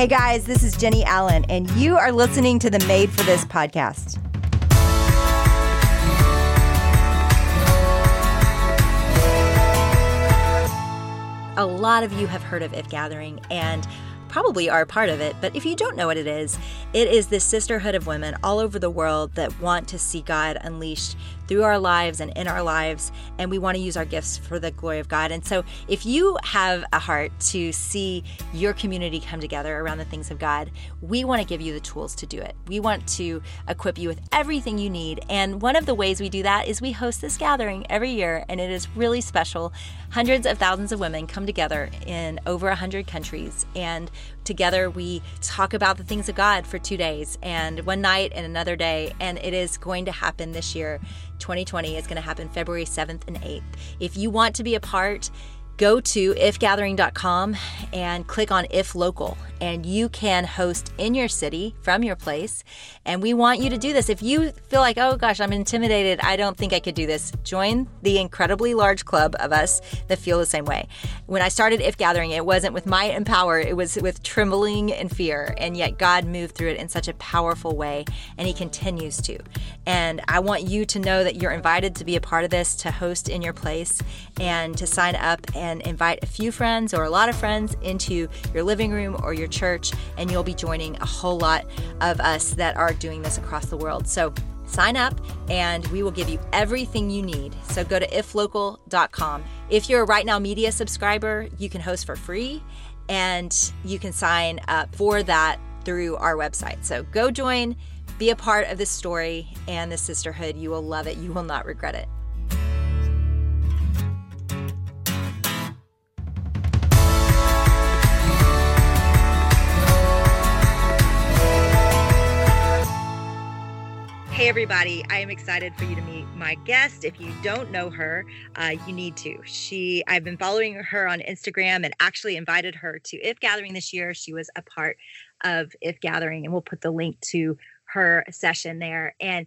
Hey guys, this is Jenny Allen, and you are listening to the Made for This podcast. A lot of you have heard of If Gathering, and probably are part of it, but if you don't know what it is, it is this sisterhood of women all over the world that want to see God unleashed through our lives and in our lives, and we want to use our gifts for the glory of God. And so, if you have a heart to see your community come together around the things of God, we want to give you the tools to do it. We want to equip you with everything you need. And one of the ways we do that is we host this gathering every year, and it is really special. Hundreds of thousands of women come together in over 100 countries, and together we talk about the things of God for two days and one night and another day. And it is going to happen this year. 2020 is going to happen February 7th and 8th. If you want to be a part, go to ifgathering.com and click on if local and you can host in your city from your place. And we want you to do this. If you feel like oh gosh i'm intimidated. I don't think i could do this join the incredibly large club of us that feel the same way. When i started if gathering it wasn't with might and power. It was with trembling and fear. And yet god moved through it in such a powerful way and he continues to. And i want you to know that you're invited to be a part of this to host in your place and to sign up and and invite a few friends or a lot of friends into your living room or your church, and you'll be joining a whole lot of us that are doing this across the world. So sign up and we will give you everything you need. So go to iflocal.com. If you're a Right Now Media subscriber, you can host for free and you can sign up for that through our website. So go join, be a part of this story and the sisterhood. You will love it. You will not regret it. Hey, everybody. I am excited for you to meet my guest. If you don't know her, uh, you need to. She, I've been following her on Instagram and actually invited her to If Gathering this year. She was a part of If Gathering, and we'll put the link to her session there. And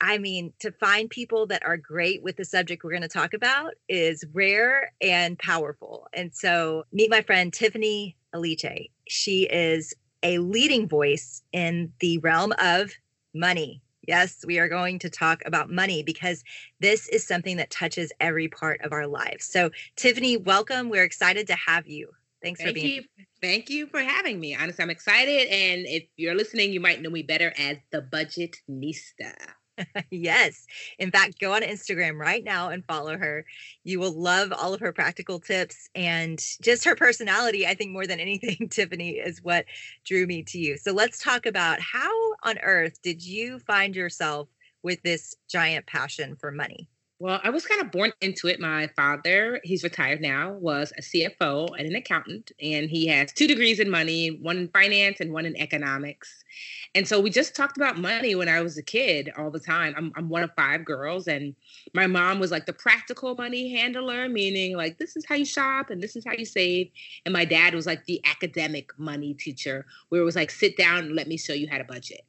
I mean, to find people that are great with the subject we're going to talk about is rare and powerful. And so, meet my friend Tiffany Aliche. She is a leading voice in the realm of money Yes, we are going to talk about money because this is something that touches every part of our lives. So, Tiffany, welcome. We're excited to have you. Thanks Thank for being you. Thank you for having me. Honestly, I'm excited. And if you're listening, you might know me better as the Budget Nista. yes. In fact, go on Instagram right now and follow her. You will love all of her practical tips and just her personality. I think more than anything, Tiffany, is what drew me to you. So let's talk about how on earth did you find yourself with this giant passion for money? Well, I was kind of born into it. My father, he's retired now, was a CFO and an accountant, and he has two degrees in money, one in finance and one in economics. And so we just talked about money when I was a kid all the time. I'm, I'm one of five girls, and my mom was like the practical money handler, meaning like this is how you shop and this is how you save. And my dad was like the academic money teacher, where it was like sit down and let me show you how to budget.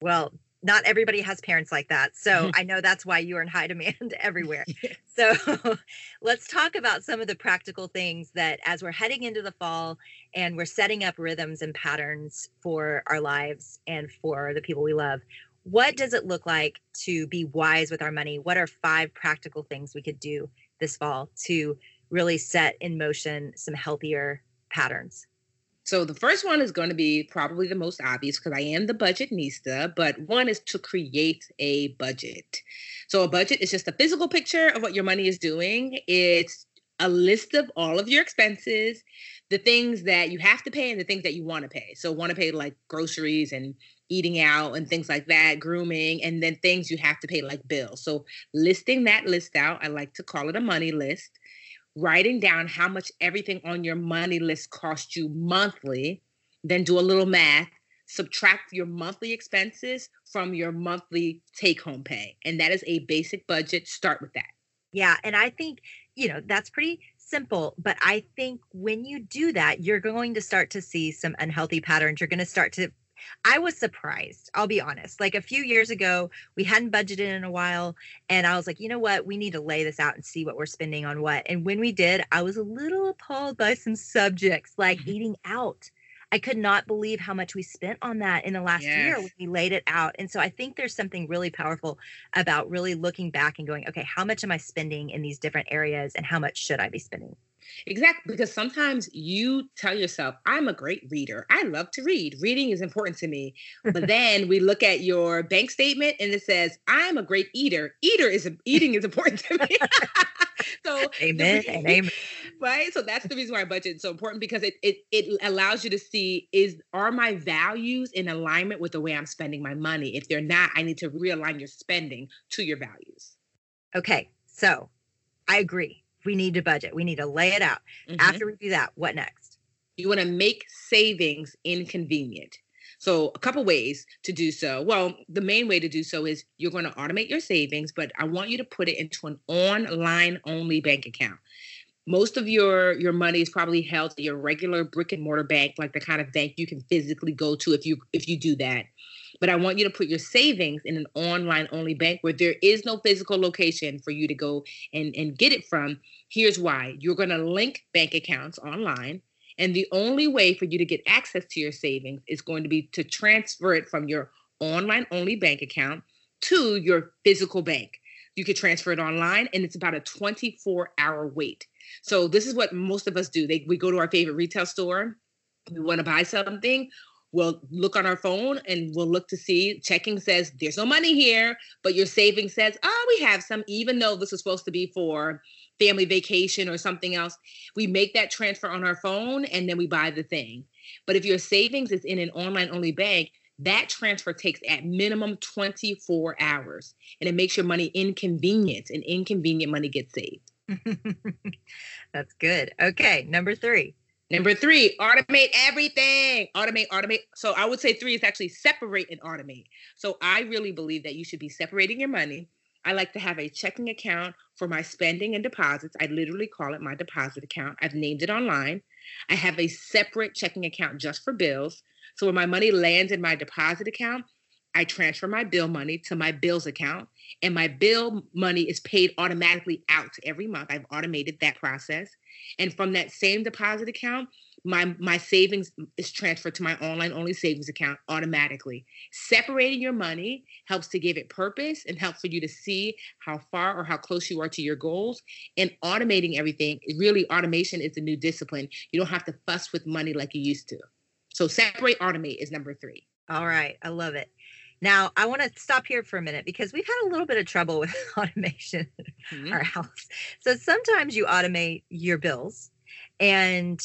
Well, not everybody has parents like that. So mm-hmm. I know that's why you are in high demand everywhere. So let's talk about some of the practical things that as we're heading into the fall and we're setting up rhythms and patterns for our lives and for the people we love. What does it look like to be wise with our money? What are five practical things we could do this fall to really set in motion some healthier patterns? So the first one is going to be probably the most obvious because I am the Budgetnista, but one is to create a budget. So a budget is just a physical picture of what your money is doing. It's a list of all of your expenses, the things that you have to pay and the things that you want to pay. So want to pay like groceries and eating out and things like that, grooming, and then things you have to pay like bills. So listing that list out, I like to call it a money list writing down how much everything on your money list costs you monthly, then do a little math, subtract your monthly expenses from your monthly take home pay. And that is a basic budget. Start with that. Yeah. And I think, you know, that's pretty simple. But I think when you do that, you're going to start to see some unhealthy patterns. You're going to start to I was surprised. I'll be honest. Like a few years ago, we hadn't budgeted in a while. And I was like, you know what? We need to lay this out and see what we're spending on what. And when we did, I was a little appalled by some subjects like mm-hmm. eating out. I could not believe how much we spent on that in the last yes. year when we laid it out. And so I think there's something really powerful about really looking back and going, okay, how much am I spending in these different areas and how much should I be spending? Exactly. Because sometimes you tell yourself, I'm a great reader. I love to read. Reading is important to me. But then we look at your bank statement and it says, I'm a great eater. Eater is eating is important to me. so amen and amen. Right. So that's the reason why budget is so important because it it it allows you to see is are my values in alignment with the way I'm spending my money? If they're not, I need to realign your spending to your values. Okay. So I agree we need to budget. We need to lay it out. Mm-hmm. After we do that, what next? You want to make savings inconvenient. So, a couple ways to do so. Well, the main way to do so is you're going to automate your savings, but I want you to put it into an online only bank account. Most of your your money is probably held at your regular brick and mortar bank, like the kind of bank you can physically go to if you if you do that. But I want you to put your savings in an online only bank where there is no physical location for you to go and, and get it from. Here's why you're going to link bank accounts online. And the only way for you to get access to your savings is going to be to transfer it from your online only bank account to your physical bank. You could transfer it online, and it's about a 24 hour wait. So, this is what most of us do. They, we go to our favorite retail store, we want to buy something, we'll look on our phone and we'll look to see checking says there's no money here but your savings says oh we have some even though this is supposed to be for family vacation or something else. We make that transfer on our phone and then we buy the thing. But if your savings is in an online only bank that transfer takes at minimum 24 hours and it makes your money inconvenient and inconvenient money gets saved. That's good. Okay number three Number three, automate everything. Automate, automate. So I would say three is actually separate and automate. So I really believe that you should be separating your money. I like to have a checking account for my spending and deposits. I literally call it my deposit account. I've named it online. I have a separate checking account just for bills. So when my money lands in my deposit account, I transfer my bill money to my bills account, and my bill money is paid automatically out every month. I've automated that process. And from that same deposit account, my my savings is transferred to my online only savings account automatically. Separating your money helps to give it purpose and helps for you to see how far or how close you are to your goals. And automating everything, really automation is a new discipline. You don't have to fuss with money like you used to. So separate automate is number 3. All right, I love it. Now, I want to stop here for a minute because we've had a little bit of trouble with automation in mm-hmm. our house. So sometimes you automate your bills and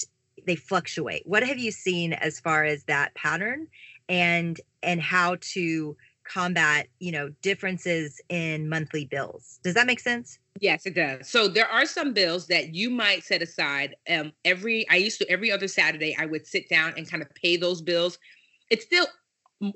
they fluctuate. What have you seen as far as that pattern and and how to combat, you know, differences in monthly bills? Does that make sense? Yes, it does. So there are some bills that you might set aside. Um, every I used to every other Saturday I would sit down and kind of pay those bills. It's still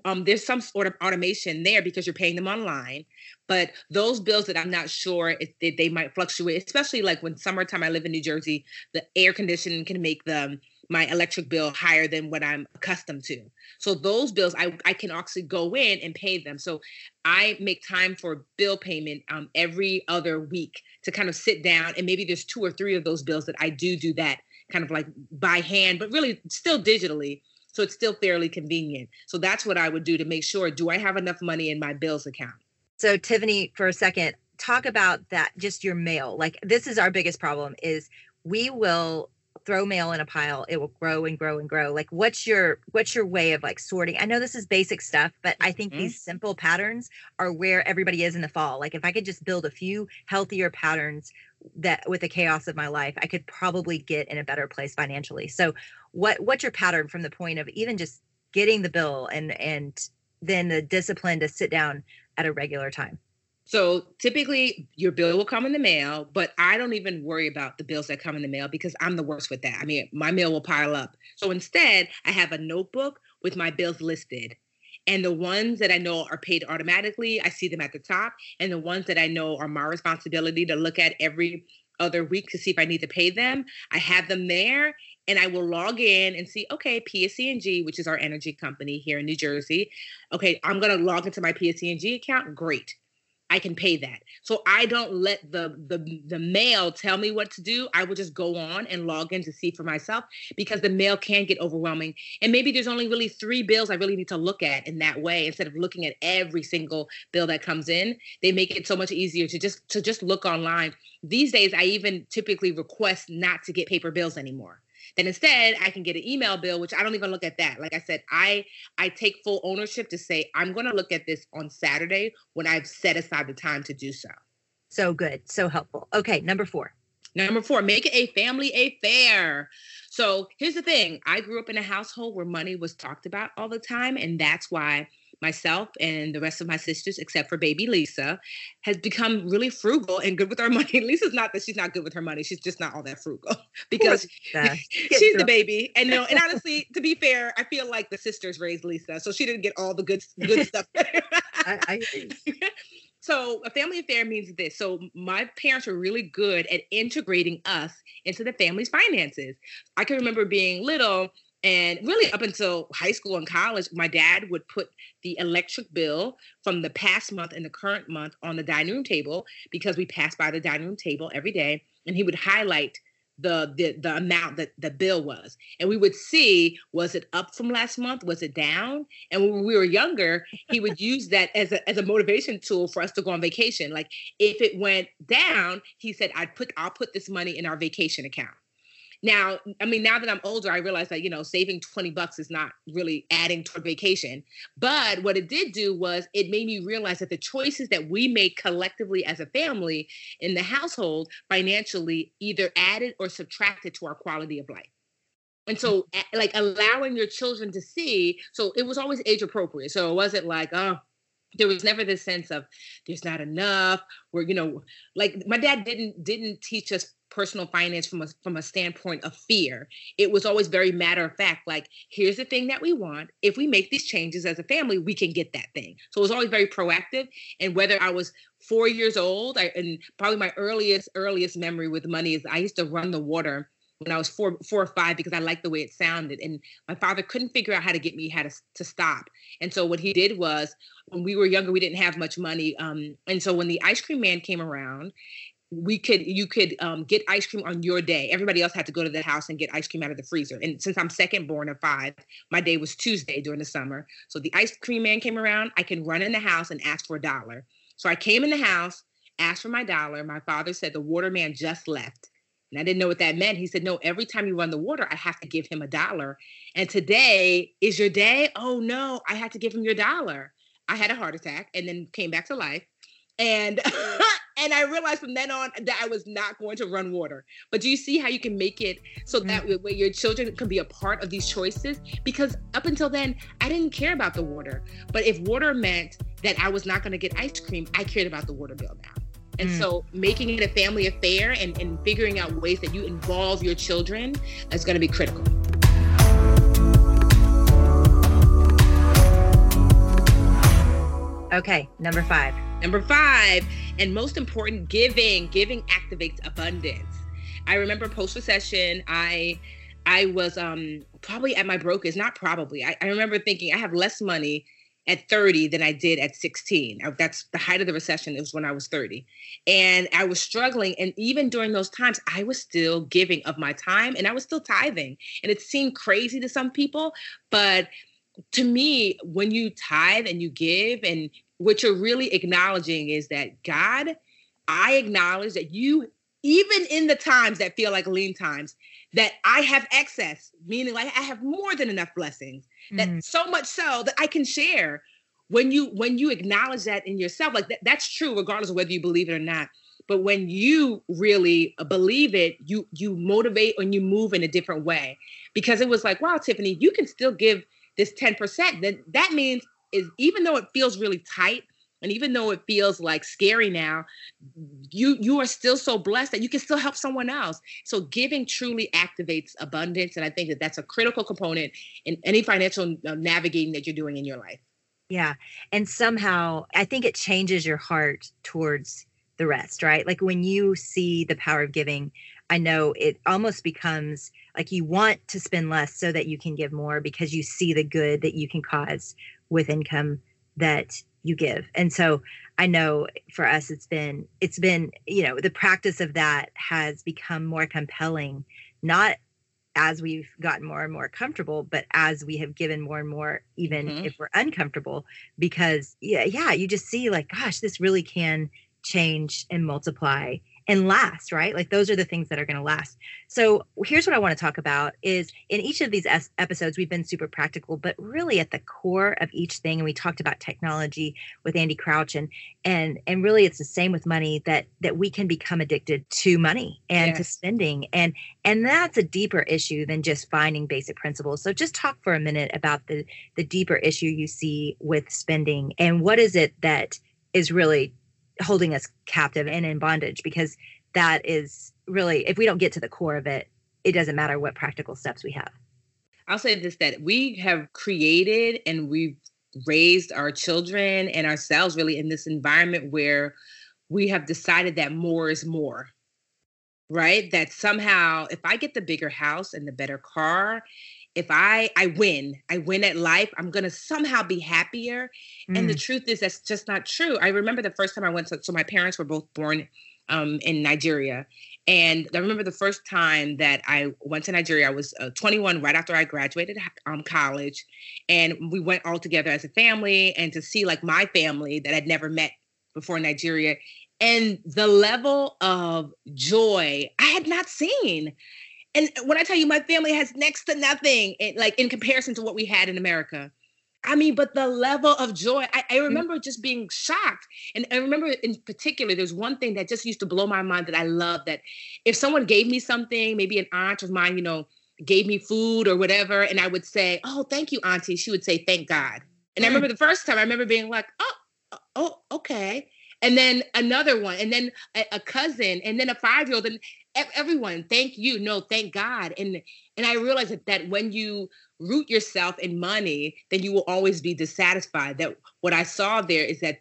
um, there's some sort of automation there because you're paying them online. But those bills that I'm not sure if they, they might fluctuate, especially like when summertime. I live in New Jersey, the air conditioning can make the my electric bill higher than what I'm accustomed to. So those bills, I, I can actually go in and pay them. So I make time for bill payment um, every other week to kind of sit down and maybe there's two or three of those bills that I do do that kind of like by hand, but really still digitally so it's still fairly convenient. So that's what I would do to make sure do I have enough money in my bills account? So Tiffany, for a second, talk about that just your mail. Like this is our biggest problem is we will throw mail in a pile it will grow and grow and grow. Like what's your what's your way of like sorting? I know this is basic stuff but i think mm-hmm. these simple patterns are where everybody is in the fall. Like if i could just build a few healthier patterns that with the chaos of my life i could probably get in a better place financially. So what what's your pattern from the point of even just getting the bill and and then the discipline to sit down at a regular time So typically your bill will come in the mail, but I don't even worry about the bills that come in the mail because I'm the worst with that. I mean, my mail will pile up. So instead, I have a notebook with my bills listed. And the ones that I know are paid automatically, I see them at the top. And the ones that I know are my responsibility to look at every other week to see if I need to pay them, I have them there and I will log in and see, okay, PSE&G, which is our energy company here in New Jersey. Okay, I'm going to log into my PSE&G account. Great. I can pay that. So I don't let the the the mail tell me what to do. I will just go on and log in to see for myself because the mail can get overwhelming. And maybe there's only really three bills I really need to look at in that way instead of looking at every single bill that comes in. They make it so much easier to just to just look online. These days I even typically request not to get paper bills anymore then instead I can get an email bill, which I don't even look at that. Like I said, I I take full ownership to say I'm going to look at this on Saturday when I've set aside the time to do so. So good, so helpful. Okay, number four. Number four, make it a family affair. So here's the thing I grew up in a household where money was talked about all the time. And that's why myself and the rest of my sisters, except for baby Lisa, has become really frugal and good with our money. Lisa's not that she's not good with her money; she's just not all that frugal because she's the baby. And no, and honestly, to be fair, I feel like the sisters raised Lisa, so she didn't get all the good good stuff. I, I so a family affair means this. So my parents were really good at integrating us into the family's finances. I can remember being little and really, up until high school and college, my dad would put the electric bill from the past month and the current month on the dining room table because we passed by the dining room table every day. And he would highlight the, the the amount that the bill was. And we would see was it up from last month? Was it down? And when we were younger he would use that as a, as a motivation tool for us to go on vacation. Like if it went down he said i'd put i'll put this money in our vacation account now, I mean, now that I'm older, I realize that, you know, saving 20 bucks is not really adding toward vacation. But what it did do was it made me realize that the choices that we make collectively as a family in the household financially either added or subtracted to our quality of life. And so, like, allowing your children to see, so it was always age appropriate. So it wasn't like, oh, there was never this sense of there's not enough where you know like my dad didn't didn't teach us personal finance from a from a standpoint of fear. It was always very matter of fact, like here's the thing that we want. If we make these changes as a family, we can get that thing. So it was always very proactive. And whether I was four years old, I, and probably my earliest earliest memory with money is I used to run the water when I was four, four or five because I liked the way it sounded. And my father couldn't figure out how to get me how to, to stop. And so what he did was when we were younger, we didn't have much money. Um, and so when the ice cream man came around, we could you could um, get ice cream on your day everybody else had to go to the house and get ice cream out of the freezer and since i'm second born of five my day was tuesday during the summer so the ice cream man came around i can run in the house and ask for a dollar so i came in the house asked for my dollar my father said the water man just left and I didn't know what that meant. He said, No, every time you run the water, I have to give him a dollar. And today is your day. Oh, no, I had to give him your dollar. I had a heart attack and then came back to life and and I realized from then on that I was not going to run water. But do you see how you can make it so that mm-hmm. way your children can be a part of these choices? Because up until then, I didn't care about the water. But if water meant that I was not going to get ice cream, I cared about the water bill now. And mm. so making it a family affair and, and figuring out ways that you involve your children is going to be critical. Okay, number five. Number five, and most important, giving. Giving activates abundance. I remember post recession, I I was um probably at my brokest, not probably. I, I remember thinking I have less money at 30 than I did at 16. That's the height of the recession. It was when I was 30. And I was struggling. And even during those times, I was still giving of my time and I was still tithing. And it seemed crazy to some people. But to me, when you tithe and you give and what you're really acknowledging is that God, I acknowledge that you, even in the times that feel like lean times, that I have excess, meaning like I have more than enough blessings, that mm. so much so that I can share. When you when you acknowledge that in yourself, like that, that's true, regardless of whether you believe it or not. But when you really believe it, you you motivate and you move in a different way. Because it was like, wow, Tiffany, you can still give this 10%. Then that means is even though it feels really tight, and even though it feels like scary now you you are still so blessed that you can still help someone else. So giving truly activates abundance and i think that that's a critical component in any financial uh, navigating that you're doing in your life. Yeah. And somehow i think it changes your heart towards the rest right? Like when you see the power of giving i know it almost becomes like you want to spend less so that you can give more because you see the good that you can cause with income that you give and so i know for us it's been it's been you know the practice of that has become more compelling not as we've gotten more and more comfortable but as we have given more and more even mm-hmm. if we're uncomfortable because yeah yeah you just see like gosh this really can change and multiply and last right? Like those are the things that are going to last. So here's what i want to talk about is in each of these episodes we've been super practical but really at the core of each thing and we talked about technology with andy crouch and and and really it's the same with money that that we can become addicted to money and yes. to spending and and that's a deeper issue than just finding basic principles. So just talk for a minute about the the deeper issue you see with spending and what is it that is really holding us captive and in bondage because that is really if we don't get to the core of it it doesn't matter what practical steps we have. I'll say this that we have created and we've raised our children and ourselves really in this environment where we have decided that more is more right? That somehow if i get the bigger house and the better car if I I win, I win at life, I'm gonna somehow be happier. Mm. And the mm. truth is that's just not true. I remember the first time I went to so my parents were both born um, in Nigeria. And I remember the first time that I went to Nigeria, I was uh, 21 right after I graduated um, college. And we went all together as a family and to see like my family that I'd never met before in Nigeria. And the level of joy I had not seen and when I tell you my family has next to nothing, it, like in comparison to what we had in America. I mean, but the level of joy, I, I, mm. remember just being shocked. And I remember in particular, there's one thing that just used to blow my mind that I love that if someone gave me something, maybe an aunt of mine, you know, gave me food or whatever, and I would say, Oh, thank you, Auntie. She would say, Thank God. And mm. I remember the first time I remember being like, Oh, oh, okay. And then another one, and then a, a cousin, and then a five-year-old, and everyone thank you. No thank god. And and i realized that, that when you root yourself in money then you will always be dissatisfied. That what i saw there is that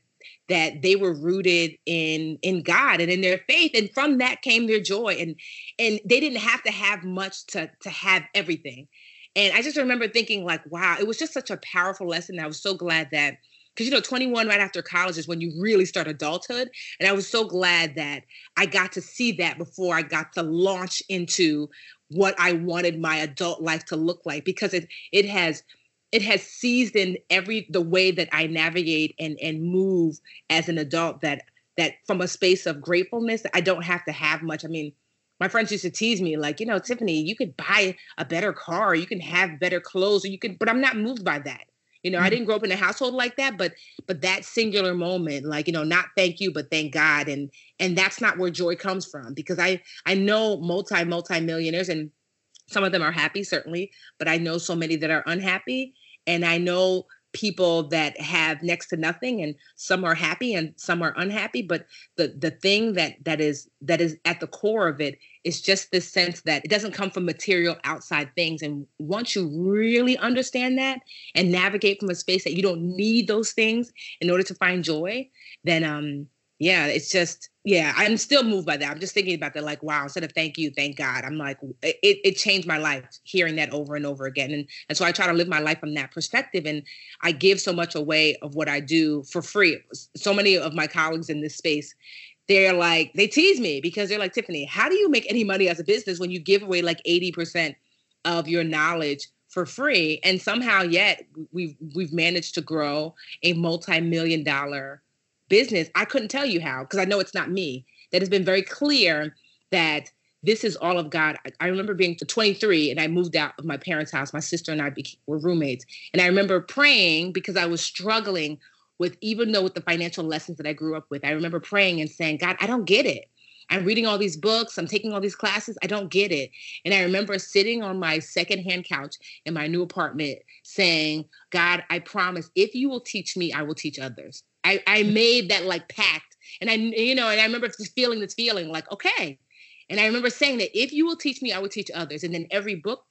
that they were rooted in in god and in their faith and from that came their joy. And and they didn't have to have much to to have everything. And i just remember thinking like wow it was just such a powerful lesson. I was so glad that because you know 21 right after college is when you really start adulthood and i was so glad that i got to see that before i got to launch into what i wanted my adult life to look like because it it has it has seasoned every the way that i navigate and and move as an adult that that from a space of gratefulness i don't have to have much. I mean my friends used to tease me like you know tiffany you could buy a better car you can have better clothes or you can but i'm not moved by that you know, mm-hmm. I didn't grow up in a household like that, but but that singular moment, like, you know, not thank you, but thank God. And and that's not where joy comes from because I I know multi, multi millionaires and some of them are happy, certainly, but I know so many that are unhappy. And I know people that have next to nothing and some are happy and some are unhappy but the the thing that that is that is at the core of it is just this sense that it doesn't come from material outside things and once you really understand that and navigate from a space that you don't need those things in order to find joy then um yeah, it's just yeah, I'm still moved by that. I'm just thinking about that, like, wow, instead of thank you, thank God. I'm like, it, it changed my life hearing that over and over again. And and so I try to live my life from that perspective. And I give so much away of what I do for free. So many of my colleagues in this space, they're like, they tease me because they're like, Tiffany, how do you make any money as a business when you give away like 80% of your knowledge for free? And somehow yet we've we've managed to grow a multi-million dollar business, I couldn't tell you how because I know it's not me. That has been very clear that this is all of God. I, I remember being 23 and I moved out of my parents' house. My sister and I became, were roommates. And I remember praying because I was struggling with, even though with the financial lessons that I grew up with, I remember praying and saying, God, I don't get it. I'm reading all these books, I'm taking all these classes, I don't get it. And I remember sitting on my secondhand couch in my new apartment saying, God, I promise if you will teach me, I will teach others. I, I made that like pact. And I, you know, and I remember just feeling this feeling like, okay. And I remember saying that if you will teach me, I will teach others. And then every book,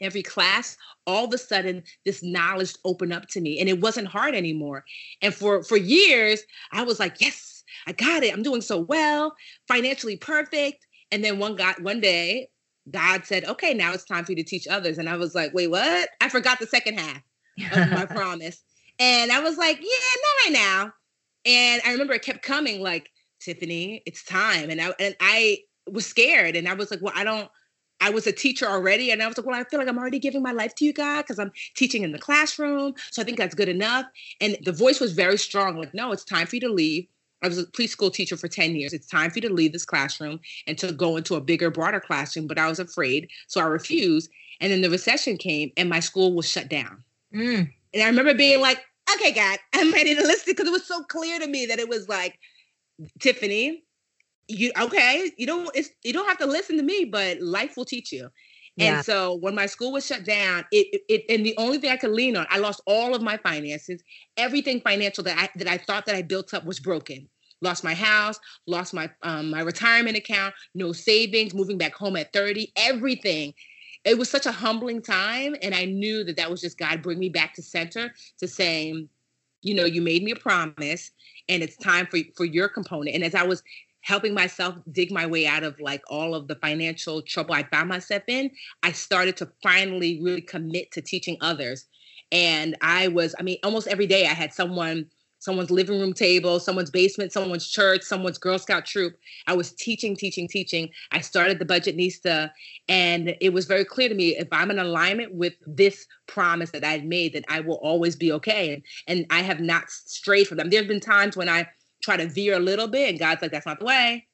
every class, all of a sudden this knowledge opened up to me and it wasn't hard anymore. And for for years, I was like, yes, I got it. I'm doing so well, financially perfect. And then one got one day, God said, okay, now it's time for you to teach others. And I was like, wait, what? I forgot the second half of my promise. And I was like, yeah, not right now. And I remember it kept coming like, Tiffany, it's time. And I and I was scared. And I was like, well, I don't, I was a teacher already. And I was like, well, I feel like I'm already giving my life to you, God, because I'm teaching in the classroom. So I think that's good enough. And the voice was very strong, like, no, it's time for you to leave. I was a preschool teacher for 10 years. It's time for you to leave this classroom and to go into a bigger, broader classroom. But I was afraid. So I refused. And then the recession came and my school was shut down. Mm. And I remember being like, okay, God, I'm ready to listen because it was so clear to me that it was like, Tiffany, you okay, you don't it's you don't have to listen to me, but life will teach you. Yeah. And so when my school was shut down, it, it and the only thing I could lean on, I lost all of my finances. Everything financial that I that I thought that I built up was broken. Lost my house, lost my um, my retirement account, no savings, moving back home at 30, everything it was such a humbling time and i knew that that was just god bring me back to center to saying you know you made me a promise and it's time for for your component. And as i was helping myself dig my way out of like all of the financial trouble i found myself in i started to finally really commit to teaching others. And i was i mean almost every day i had someone someone's living room table, someone's basement, someone's church, someone's Girl Scout troop. I was teaching, teaching, teaching. I started the Budgetnista, and it was very clear to me if I'm in alignment with this promise that I had made, that I will always be okay. And, and I have not strayed from them. There have been times when I try to veer a little bit, and God's like, that's not the way.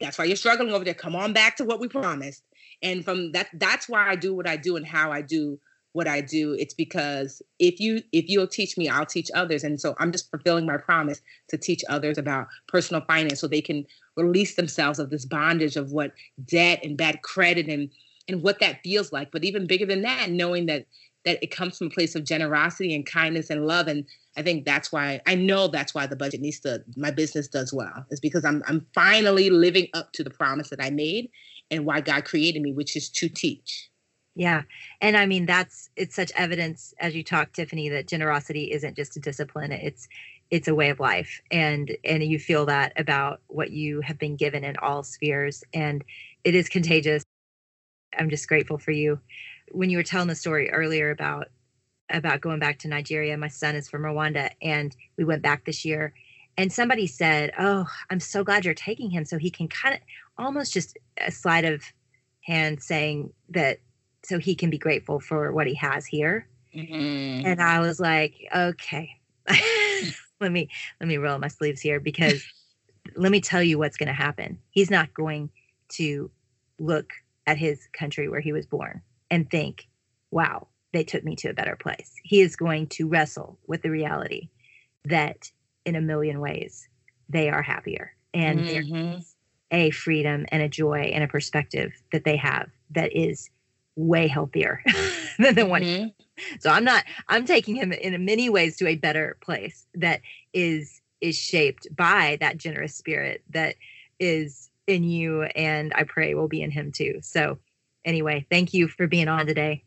That's why you're struggling over there. Come on back to what we promised. And from that, that's why I do what I do and how I do what I do. It's because if you if you'll teach me, I'll teach others. And so I'm just fulfilling my promise to teach others about personal finance so they can release themselves of this bondage of what debt and bad credit and and what that feels like. But even bigger than that, knowing that that it comes from a place of generosity and kindness and love. And I think that's why I know that's why the Budgetnista my business does well. Is because I'm I'm finally living up to the promise that I made and why God created me, which is to teach. Yeah. And I mean that's it's such evidence as you talk Tiffany that generosity isn't just a discipline it's it's a way of life and and you feel that about what you have been given in all spheres and it is contagious. I'm just grateful for you. When you were telling the story earlier about about going back to Nigeria, my son is from Rwanda and we went back this year and somebody said, "Oh, I'm so glad you're taking him so he can kind of almost just a slide of hand saying that so he can be grateful for what he has here. Mm-hmm. And I was like, okay, let me let me roll my sleeves here because let me tell you what's going to happen. He's not going to look at his country where he was born and think, wow, they took me to a better place. He is going to wrestle with the reality that in a million ways they are happier and mm-hmm. there's a freedom and a joy and a perspective that they have that is way healthier than the one. Mm-hmm. So I'm not I'm taking him in many ways to a better place that is is shaped by that generous spirit that is in you and I pray will be in him too. So anyway, thank you for being on today.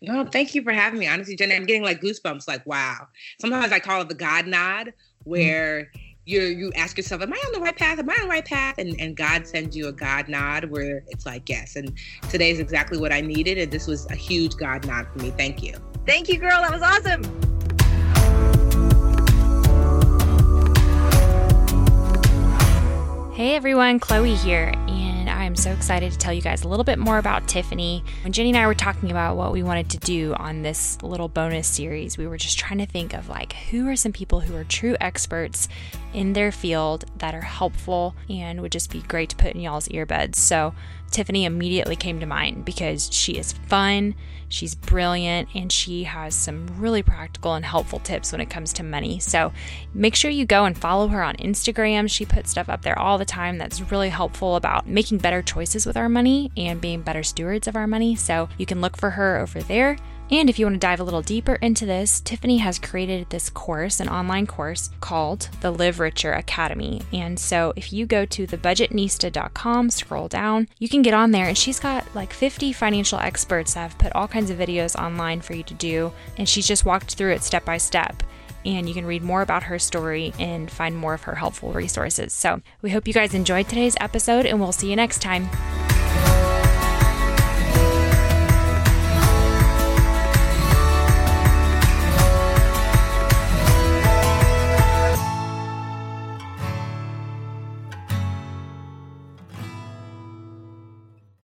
No, thank you for having me. Honestly, Jenna, I'm getting like goosebumps. Like, wow. Sometimes I call it the God nod, mm-hmm. where mm-hmm you you ask yourself, Am I on the right path? Am I on the right path? And and God sends you a God nod where it's like, Yes. And today is exactly what I needed. And this was a huge God nod for me. Thank you. Thank you, girl. That was awesome. Hey everyone, Chloe here, and I'm so excited to tell you guys a little bit more about Tiffany. When Jenny and I were talking about what we wanted to do on this little bonus series, we were just trying to think of like who are some people who are true experts in their field that are helpful and would just be great to put in y'all's earbuds. So Tiffany immediately came to mind because she is fun, she's brilliant, and she has some really practical and helpful tips when it comes to money. So make sure you go and follow her on Instagram. She puts stuff up there all the time that's really helpful about making better choices with our money and being better stewards of our money. So you can look for her over there. And if you want to dive a little deeper into this, Tiffany has created this course, an online course called the Live Richer Academy. And so if you go to thebudgetnista.com, scroll down, you can get on there and she's got like 50 financial experts that have put all kinds of videos online for you to do. And she's just walked through it step by step and you can read more about her story and find more of her helpful resources. So, we hope you guys enjoyed today's episode, and we'll see you next time.